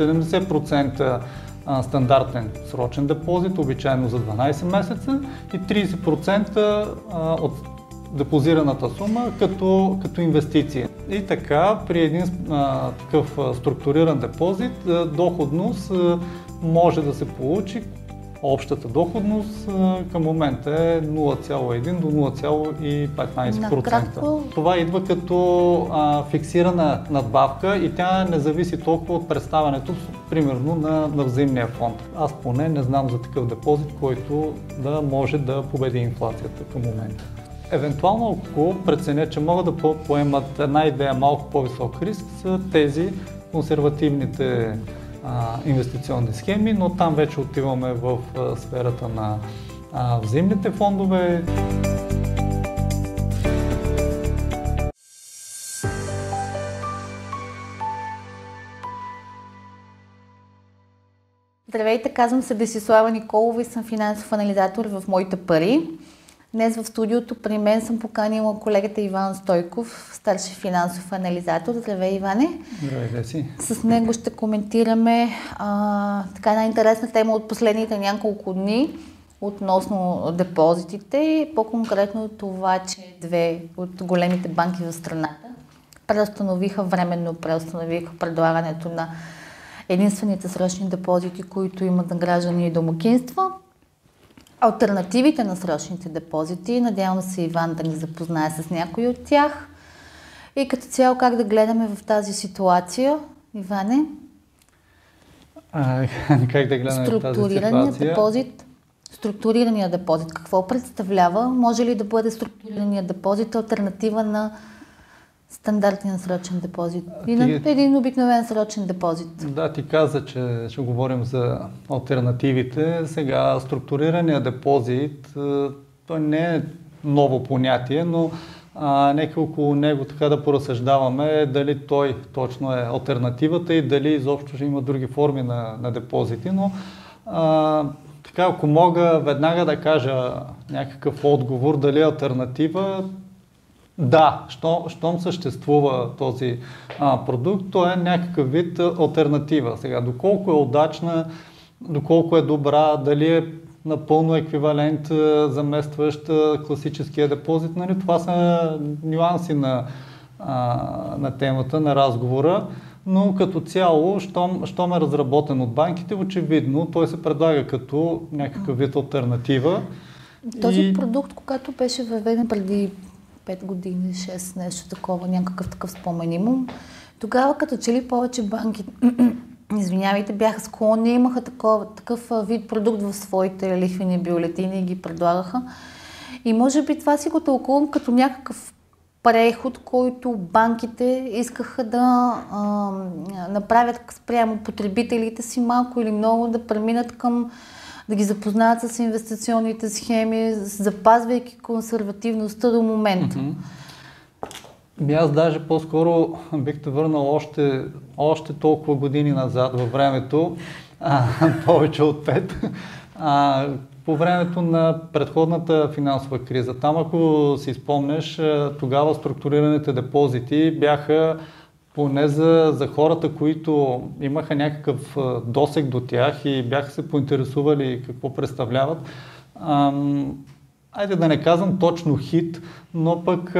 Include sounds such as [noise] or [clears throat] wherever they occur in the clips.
70% стандартен срочен депозит, обичайно за 12 месеца и 30% от депозираната сума като, като инвестиция. И така, при един а, такъв структуриран депозит, доходност може да се получи Общата доходност към момента е 0,1 до 0,15%. Това идва като а, фиксирана надбавка и тя не зависи толкова от представянето, примерно, на, на взаимния фонд. Аз поне не знам за такъв депозит, който да може да победи инфлацията към момента. Евентуално, ако преценя, че могат да поемат една идея малко по-висок риск, са тези консервативните а, инвестиционни схеми, но там вече отиваме в а, сферата на а, взаимните фондове. Здравейте, казвам се Десислава Николова и съм финансов анализатор в Моите пари. Днес в студиото при мен съм поканила колегата Иван Стойков, старши финансов анализатор. Здравей, Иване! Здравей, си! С него ще коментираме а, така една интересна тема от последните няколко дни относно депозитите и по-конкретно това, че две от големите банки в страната преустановиха, временно преустановиха предлагането на единствените срочни депозити, които имат на граждани и домакинства альтернативите на срочните депозити. Надявам се Иван да ни запознае с някои от тях. И като цяло как да гледаме в тази ситуация, Иване? А, [laughs] как да гледаме тази ситуация? депозит. Структурирания депозит. Какво представлява? Може ли да бъде структурирания депозит альтернатива на стандартен срочен депозит и на един обикновен срочен депозит. Да, ти каза, че ще говорим за альтернативите. Сега структурирания депозит, той не е ново понятие, но а, нека около него така да поразсъждаваме дали той точно е альтернативата и дали изобщо ще има други форми на, на депозити, но а, така, ако мога веднага да кажа някакъв отговор, дали е альтернатива, да, що, щом съществува този а, продукт, то е някакъв вид альтернатива. Сега, доколко е удачна, доколко е добра, дали е напълно еквивалент, заместващ класическия депозит, нали? това са нюанси на, а, на темата, на разговора. Но като цяло, щом, щом е разработен от банките, очевидно той се предлага като някакъв вид альтернатива. Този и... продукт, когато беше въведен преди 5 години, 6, нещо такова, някакъв такъв спомен имам. Тогава като че ли повече банки, [clears throat] извинявайте, бяха склонни, имаха такова, такъв вид продукт в своите лихвени бюлетини и ги предлагаха. И може би това си го тълкувам като някакъв преход, който банките искаха да а, направят спрямо потребителите си малко или много да преминат към да ги запознаят с инвестиционните схеми, запазвайки консервативността до момента. Mm-hmm. Аз даже по-скоро бих те върнал още, още толкова години назад във времето, а, [laughs] повече от пет, а, по времето на предходната финансова криза. Там, ако си спомнеш, тогава структурираните депозити бяха поне за, за хората, които имаха някакъв досек до тях и бяха се поинтересували какво представляват. Ам, айде да не казвам точно хит, но пък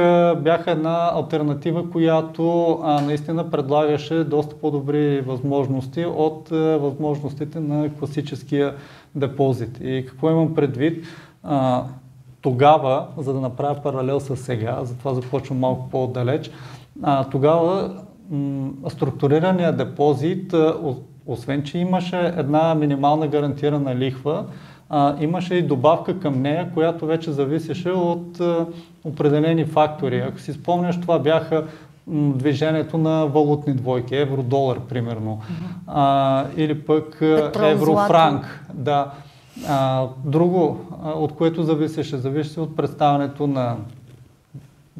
бяха една альтернатива, която а, наистина предлагаше доста по-добри възможности от а, възможностите на класическия депозит. И какво имам предвид? А, тогава, за да направя паралел с сега, затова започвам малко по-далеч, а, тогава структурирания депозит, освен че имаше една минимална гарантирана лихва, имаше и добавка към нея, която вече зависеше от определени фактори. Ако си спомняш, това бяха движението на валутни двойки, евро-долар, примерно, а, или пък евро-франк. Да. А, друго, от което зависеше, зависеше от представянето на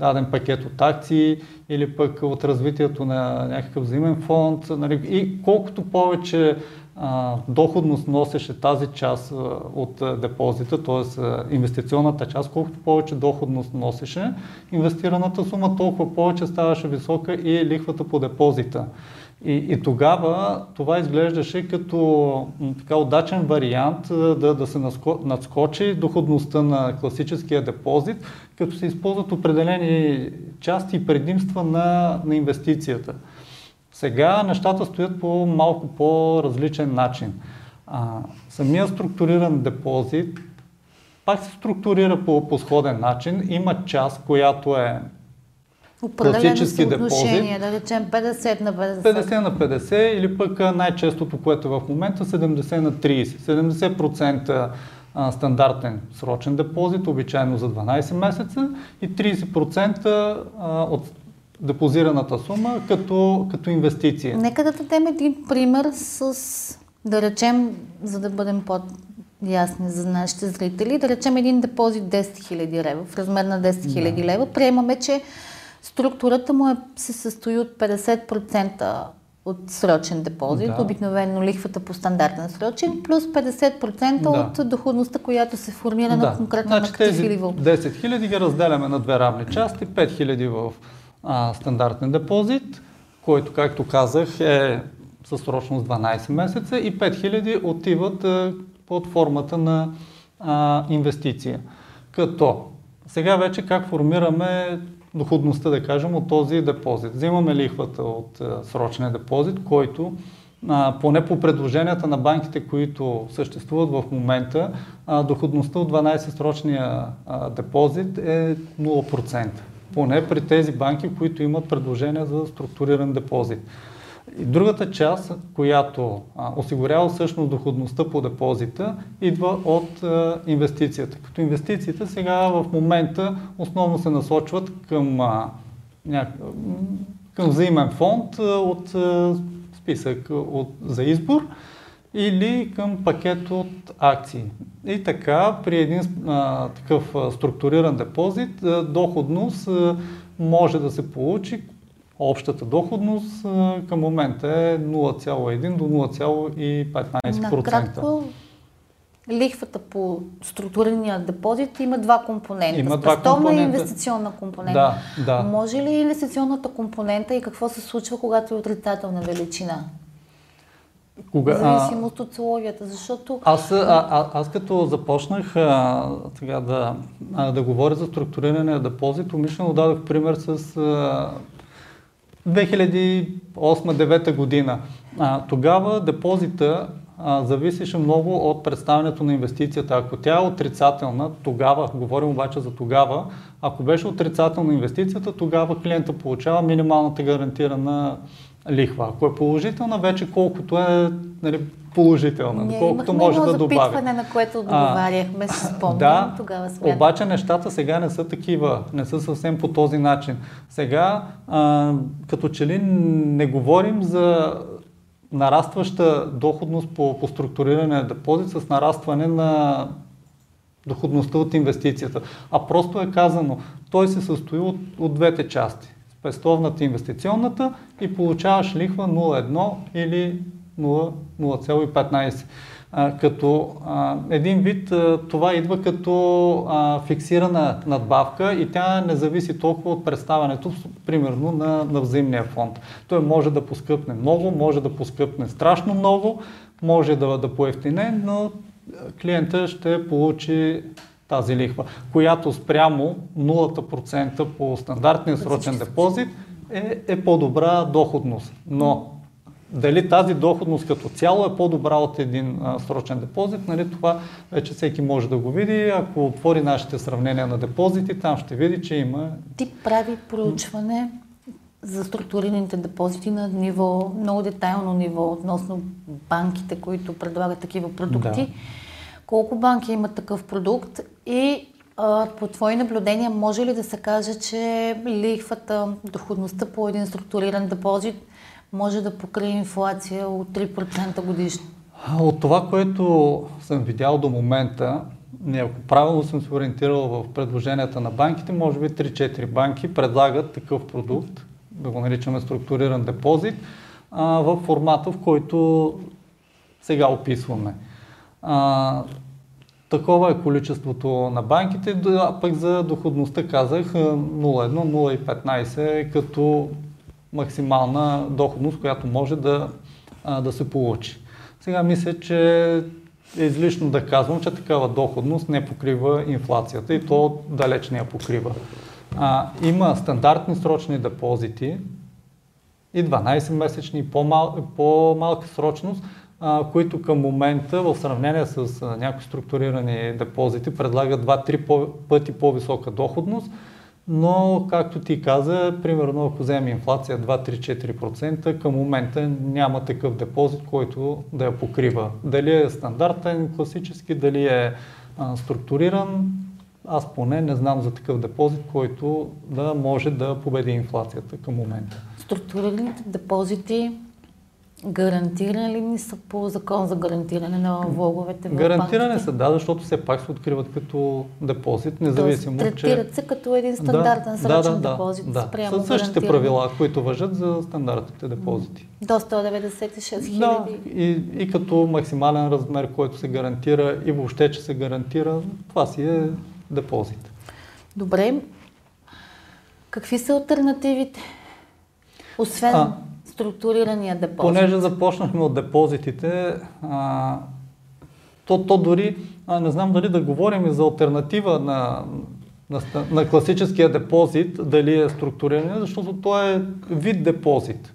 даден пакет от акции или пък от развитието на някакъв взаимен фонд. Нали, и колкото повече а, доходност носеше тази част а, от а, депозита, т.е. инвестиционната част, колкото повече доходност носеше инвестираната сума, толкова повече ставаше висока и лихвата по депозита. И, и тогава това изглеждаше като така удачен вариант да, да се надскочи доходността на класическия депозит, като се използват определени части и предимства на, на инвестицията. Сега нещата стоят по малко по-различен начин. А, самия структуриран депозит пак се структурира по, по сходен начин. Има част, която е класически депозит. да речем 50 на 50. 50 на 50 или пък най-честото, което е в момента 70 на 30. 70% стандартен срочен депозит, обичайно за 12 месеца и 30% от депозираната сума като, като инвестиция. Нека да дадем един пример с, да речем, за да бъдем по ясни за нашите зрители, да речем един депозит 10 000 лева, в размер на 10 000 да. лева. Приемаме, че структурата му е, се състои от 50% от срочен депозит, да. обикновено лихвата по стандартен срочен, плюс 50% да. от доходността, която се формира да. на конкретно значи, на актив или 10 000 ги разделяме на две равни части, 5 000 в а, стандартен депозит, който, както казах, е със срочност 12 месеца и 5000 отиват а, под формата на а, инвестиция. Като сега вече как формираме доходността, да кажем, от този депозит. Взимаме лихвата от а, срочния депозит, който поне по предложенията на банките, които съществуват в момента, доходността от 12-срочния а, депозит е 0% поне при тези банки, които имат предложения за структуриран депозит. И другата част, която а, осигурява всъщност доходността по депозита, идва от а, инвестицията. Като инвестициите сега в момента основно се насочват към, а, ня... към взаимен фонд а, от а, списък от, за избор или към пакет от акции. И така, при един а, такъв а, структуриран депозит, а, доходност а, може да се получи, общата доходност към момента е 0,1 до 0,15%. Накратко, лихвата по структурирания депозит има два компонента. Има два компонента. и инвестиционна компонента. Да, да. Може ли инвестиционната компонента и какво се случва, когато е отрицателна величина? Кога, зависимост от условията, защото... Аз, а, а, аз като започнах а, сега да, а, да говоря за структуриране на депозит, умишлено дадох пример с а, 2008-2009 година. А, тогава депозита а, зависеше много от представянето на инвестицията. Ако тя е отрицателна, тогава, говорим обаче за тогава, ако беше отрицателна инвестицията, тогава клиента получава минималната гарантирана лихва. Ако е положителна, вече колкото е нали, положителна, Ние колкото може да добави. запитване, на което отговаряхме, се спомням, да, тогава смятам. Обаче нещата сега не са такива, не са съвсем по този начин. Сега, а, като че ли не говорим за нарастваща доходност по, по структуриране на депозит с нарастване на доходността от инвестицията. А просто е казано, той се състои от, от двете части спестовната инвестиционната и получаваш лихва 0,1 или 0,15. като един вид това идва като фиксирана надбавка и тя не зависи толкова от представянето, примерно на, на взаимния фонд. Той може да поскъпне много, може да поскъпне страшно много, може да, да поевтине, но клиента ще получи тази лихва, която спрямо 0% по стандартния срочен депозит е, е по-добра доходност. Но дали тази доходност като цяло е по-добра от един а, срочен депозит, нали, това вече всеки може да го види. Ако отвори нашите сравнения на депозити, там ще види, че има... Ти прави проучване за структурираните депозити на ниво, много детайлно ниво относно банките, които предлагат такива продукти. Да колко банки имат такъв продукт и а, по твои наблюдения може ли да се каже, че лихвата, доходността по един структуриран депозит може да покрие инфлация от 3% годишно? От това, което съм видял до момента, ако правилно съм се ориентирал в предложенията на банките, може би 3-4 банки предлагат такъв продукт, да го наричаме структуриран депозит, в формата, в който сега описваме. А, такова е количеството на банките, а пък за доходността казах 0,1, 0,15 като максимална доходност, която може да, а, да се получи. Сега мисля, че е излишно да казвам, че такава доходност не покрива инфлацията и то далеч не я покрива. А, има стандартни срочни депозити и 12-месечни и по-мал, по-малка срочност, които към момента в сравнение с някои структурирани депозити предлагат 2-3 пъти по-висока доходност, но както ти каза, примерно ако вземе инфлация 2-3-4%, към момента няма такъв депозит, който да я покрива. Дали е стандартен, класически, дали е структуриран, аз поне не знам за такъв депозит, който да може да победи инфлацията към момента. Структурираните депозити Гарантирани ли са по закон за гарантиране на влоговете в Гарантиране са, да, защото все пак се откриват като депозит, независимо, Тоест, третират че... се като един стандартен да, срочен да, депозит. Да, да. С същите правила, които въжат за стандартните депозити. До 196 хиляди. Да, и, и като максимален размер, който се гарантира и въобще, че се гарантира, това си е депозит. Добре. Какви са альтернативите? Освен а, структурирания депозит. Понеже започнахме от депозитите, а, то, то дори, а, не знам дали да говорим и за альтернатива на, на, на класическия депозит, дали е структуриран, защото то е вид депозит.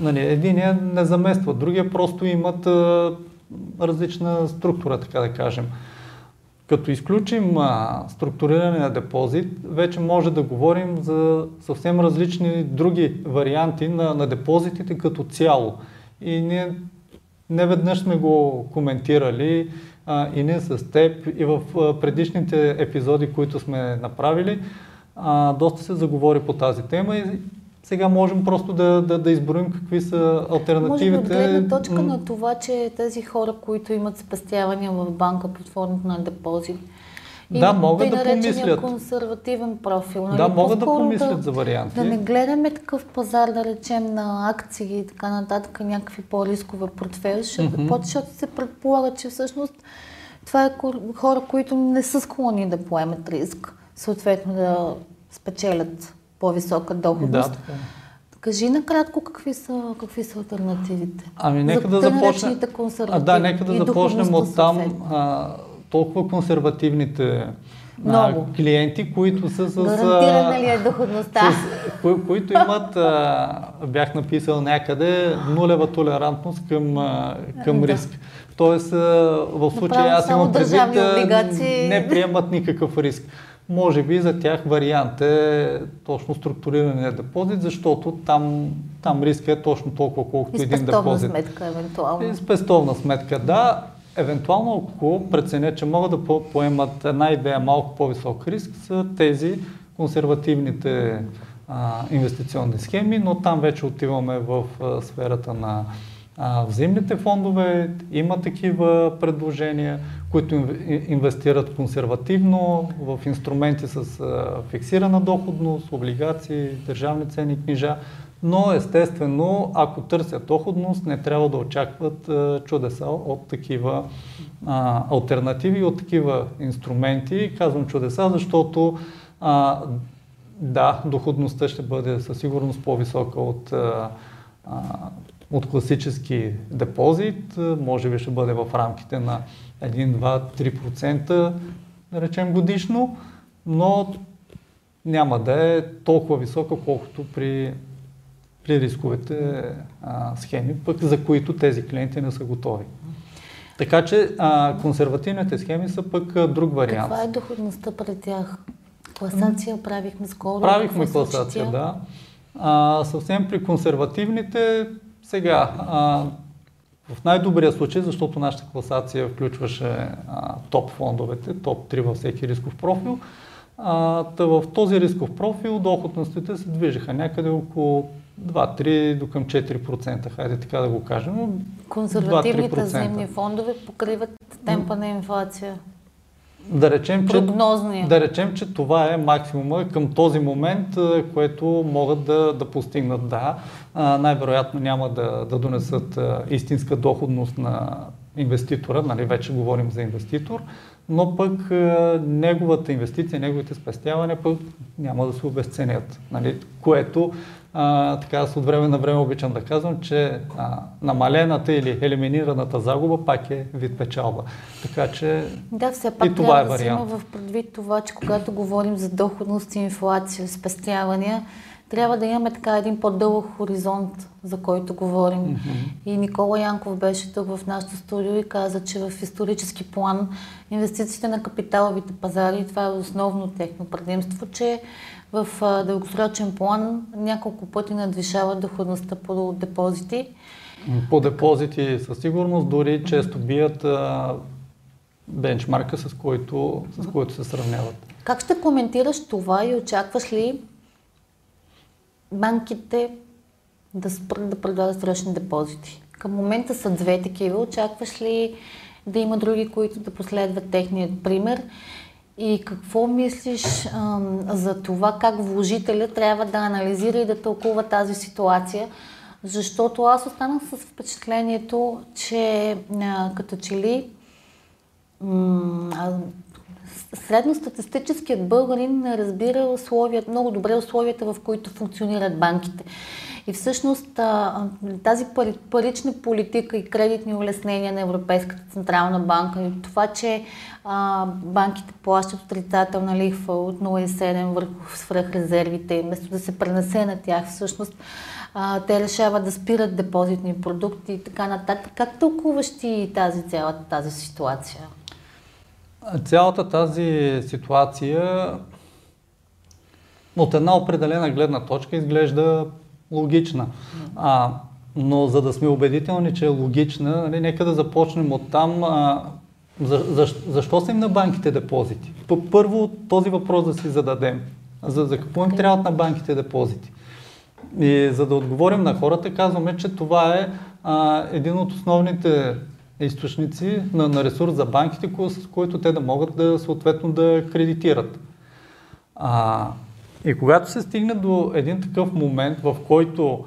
Нали, единия не замества, другия просто имат а, различна структура, така да кажем. Като изключим а, структуриране на депозит, вече може да говорим за съвсем различни други варианти на, на депозитите като цяло. И ние не веднъж сме го коментирали а, и ние с теб и в а, предишните епизоди, които сме направили, а, доста се заговори по тази тема и сега можем просто да, да, да изброим какви са альтернативите. Може би от гледна точка на това, че тези хора, които имат спестявания в банка под формата на депозит, да, могат да помислят. консервативен профил. Нали? Да, могат да помислят да, за варианти. Да не гледаме такъв пазар, да речем, на акции и така нататък, някакви по-рискове портфели, защото, mm-hmm. защото се предполага, че всъщност това е хора, които не са склонни да поемат риск, съответно да спечелят по-висока доходност. Да, така. Е. Кажи накратко какви са, какви са альтернативите. Ами нека да започнем. А, да, нека да започнем от там. А, толкова консервативните Много. А, клиенти, които са с... Гарантирана ли е доходността? С, кои, които имат, а, бях написал някъде, нулева толерантност към, а, към да. риск. Тоест, а, в случая аз имам предвид, не приемат никакъв риск. Може би за тях вариант е точно структурирания депозит, защото там, там риска е точно толкова, колкото един депозит. И сметка, евентуално. И спестовна сметка, да. Евентуално, ако преценя, че могат да поемат една идея малко по-висок риск, са тези консервативните а, инвестиционни схеми, но там вече отиваме в а, сферата на а, взаимните фондове. Има такива предложения които инвестират консервативно в инструменти с фиксирана доходност, облигации, държавни ценни книжа, но естествено, ако търсят доходност, не трябва да очакват чудеса от такива а, альтернативи, от такива инструменти. Казвам чудеса, защото а, да, доходността ще бъде със сигурност по-висока от а, от класически депозит, може би ще бъде в рамките на 1, 2, 3%, да речем годишно, но няма да е толкова висока, колкото при, при рисковите а, схеми, пък за които тези клиенти не са готови. Така че а, консервативните схеми са пък а, друг вариант. Каква е доходността пред тях? Класация правихме скоро. Правихме класация, да. А, съвсем при консервативните сега, а, в най-добрия случай, защото нашата класация включваше а, топ фондовете, топ 3 във всеки рисков профил, а, та в този рисков профил доходностите се движиха някъде около 2-3 до към 4%, хайде така да го кажем. Консервативните земни фондове покриват темпа на инфлация. Да речем, че, да речем, че това е максимума към този момент, което могат да, да постигнат. Да, най-вероятно няма да, да донесат истинска доходност на инвеститора, нали, вече говорим за инвеститор, но пък неговата инвестиция, неговите спестявания пък няма да се обесценят, нали, което а, така аз от време на време обичам да казвам, че а, намалената или елиминираната загуба пак е вид печалба. Така че да, все пак и това е да вариант. Да в предвид това, че когато говорим за доходност и инфлация, спестявания, трябва да имаме така един по-дълъг хоризонт, за който говорим. Mm-hmm. И Никола Янков беше тук в нашото студио и каза, че в исторически план инвестициите на капиталовите пазари, това е основно техно предимство, че в дългосрочен план няколко пъти надвишава доходността по депозити. По депозити със сигурност, дори често бият а, бенчмарка, с който, с който се сравняват. Как ще коментираш това и очакваш ли банките да спрат да предлагат срочни депозити? Към момента са две такива. Очакваш ли да има други, които да последват техният пример? И какво мислиш ам, за това как вложителя трябва да анализира и да тълкува тази ситуация? Защото аз останах с впечатлението, че а, като че ли средностатистическият българин разбира условията, много добре условията, в които функционират банките. И всъщност тази парична политика и кредитни улеснения на Европейската централна банка и това, че банките плащат отрицателна лихва от 0,7 върху свръхрезервите, вместо да се пренесе на тях, всъщност те решават да спират депозитни продукти и така нататък. Как тълкуваш ти тази цялата тази ситуация? Цялата тази ситуация от една определена гледна точка изглежда логична. А, но за да сме убедителни, че е логична, нали, нека да започнем от там. А, за, за, защо са им на банките депозити? Първо този въпрос да си зададем. За, за какво им трябват на банките депозити? И за да отговорим на хората, казваме, че това е а, един от основните източници на, на ресурс за банките, с които те да могат да съответно да кредитират. А, и когато се стигне до един такъв момент, в който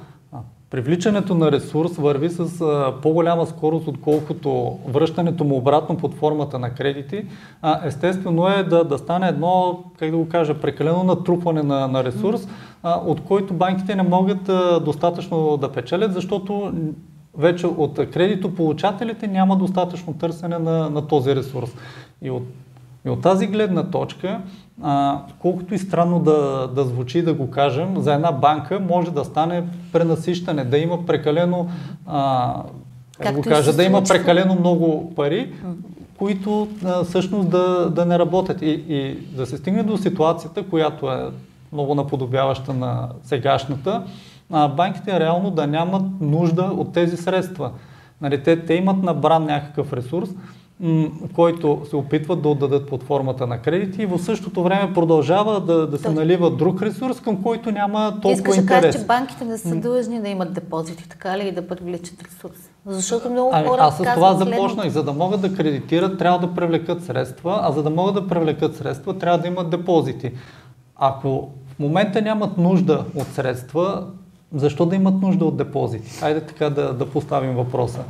привличането на ресурс върви с а, по-голяма скорост, отколкото връщането му обратно под формата на кредити, а, естествено е да, да стане едно, как да го кажа, прекалено натрупване на, на ресурс, а, от който банките не могат а, достатъчно да печелят, защото вече от кредитополучателите няма достатъчно търсене на, на този ресурс. И от, и от тази гледна точка, а, колкото и странно да, да звучи да го кажем, за една банка може да стане пренасищане, да има прекалено, а, как го кажа, да има прекалено много пари, които а, всъщност да, да не работят. И, и да се стигне до ситуацията, която е много наподобяваща на сегашната, а, банките реално да нямат нужда от тези средства. Нали, те, те имат набран някакъв ресурс, м- който се опитват да отдадат под формата на кредити и в същото време продължава да, да се налива друг ресурс, към който няма толкова Искаш интерес. Искаш да кажеш, че банките не са длъжни да имат депозити, така ли, и да привличат ресурс? Защото много ами, хора Аз с това започнах. За да могат да кредитират, трябва да привлекат средства, а за да могат да привлекат средства, трябва да имат депозити. Ако в момента нямат нужда от средства, защо да имат нужда от депозити? Хайде така да, да поставим въпроса.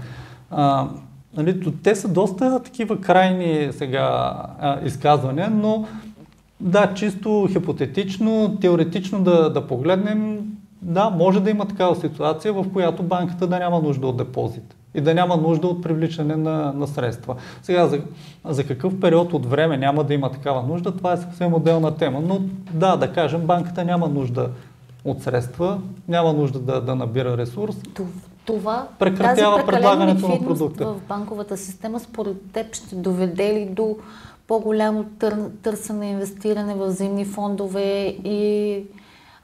А, нали, те са доста такива крайни сега а, изказвания, но да, чисто хипотетично, теоретично да, да погледнем, да, може да има такава ситуация, в която банката да няма нужда от депозит и да няма нужда от привличане на, на средства. Сега, за, за какъв период от време няма да има такава нужда, това е съвсем отделна тема. Но да, да кажем, банката няма нужда от средства, няма нужда да, да набира ресурс. Това, прекратява предлагането на продукта. в банковата система според теб ще доведе ли до по-голямо тър, търсене, инвестиране в зимни фондове и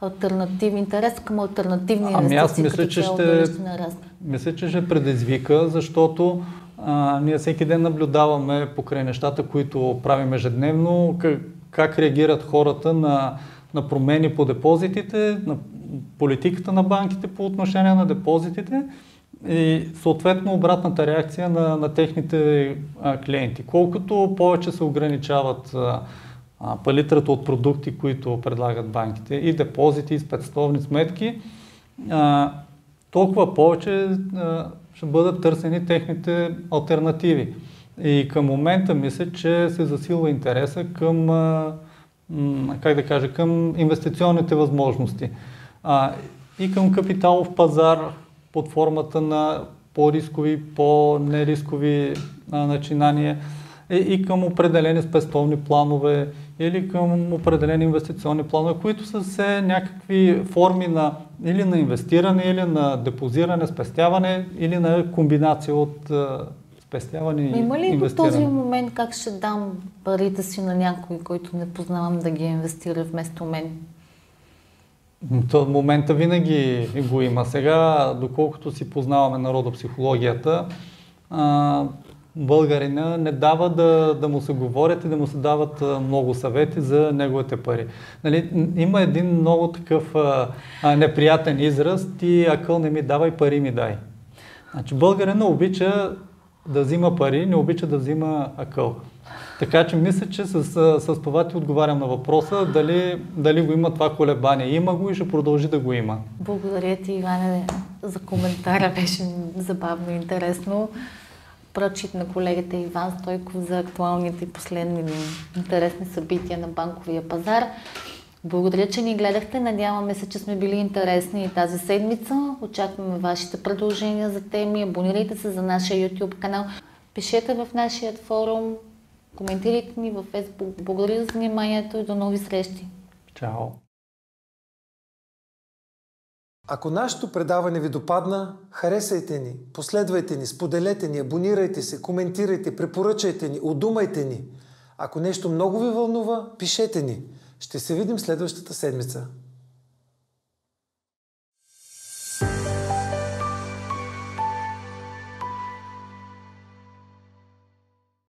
альтернативни, интерес към альтернативни ами инвестиции? Ами аз мисля, че ще, мисля, че ще предизвика, защото а, ние всеки ден наблюдаваме покрай нещата, които правим ежедневно, как, как реагират хората на на промени по депозитите, на политиката на банките по отношение на депозитите и съответно обратната реакция на, на техните а, клиенти. Колкото повече се ограничават а, а, палитрата от продукти, които предлагат банките, и депозити, и спецтовни сметки, а, толкова повече а, ще бъдат търсени техните альтернативи. И към момента мисля, че се засилва интереса към а, как да кажа, към инвестиционните възможности. А, и към капиталов пазар под формата на по-рискови, по-нерискови а, начинания и, и към определени спестовни планове или към определени инвестиционни планове, които са все някакви форми на или на инвестиране, или на депозиране, спестяване, или на комбинация от спестяване и Има ли до инвестиране. този момент как ще дам парите си на някой, който не познавам да ги инвестира вместо мен? То момента винаги го има. Сега, доколкото си познаваме народопсихологията, а, българина не дава да, да му се говорят и да му се дават много съвети за неговите пари. Нали, има един много такъв а, а, неприятен израз, ти акъл не ми давай, пари ми дай. Значи българина обича да взима пари, не обича да взима акъл. Така че мисля, че с, с, това ти отговарям на въпроса дали, дали го има това колебание. Има го и ще продължи да го има. Благодаря ти, Иване, за коментара. Беше забавно и интересно. Прочит на колегата Иван Стойков за актуалните и последни интересни събития на банковия пазар. Благодаря, че ни гледахте. Надяваме се, че сме били интересни и тази седмица. Очакваме вашите предложения за теми. Абонирайте се за нашия YouTube канал. Пишете в нашия форум. Коментирайте ни във Facebook. Благодаря за вниманието и до нови срещи. Чао! Ако нашето предаване ви допадна, харесайте ни, последвайте ни, споделете ни, абонирайте се, коментирайте, препоръчайте ни, удумайте ни. Ако нещо много ви вълнува, пишете ни. Ще се видим следващата седмица.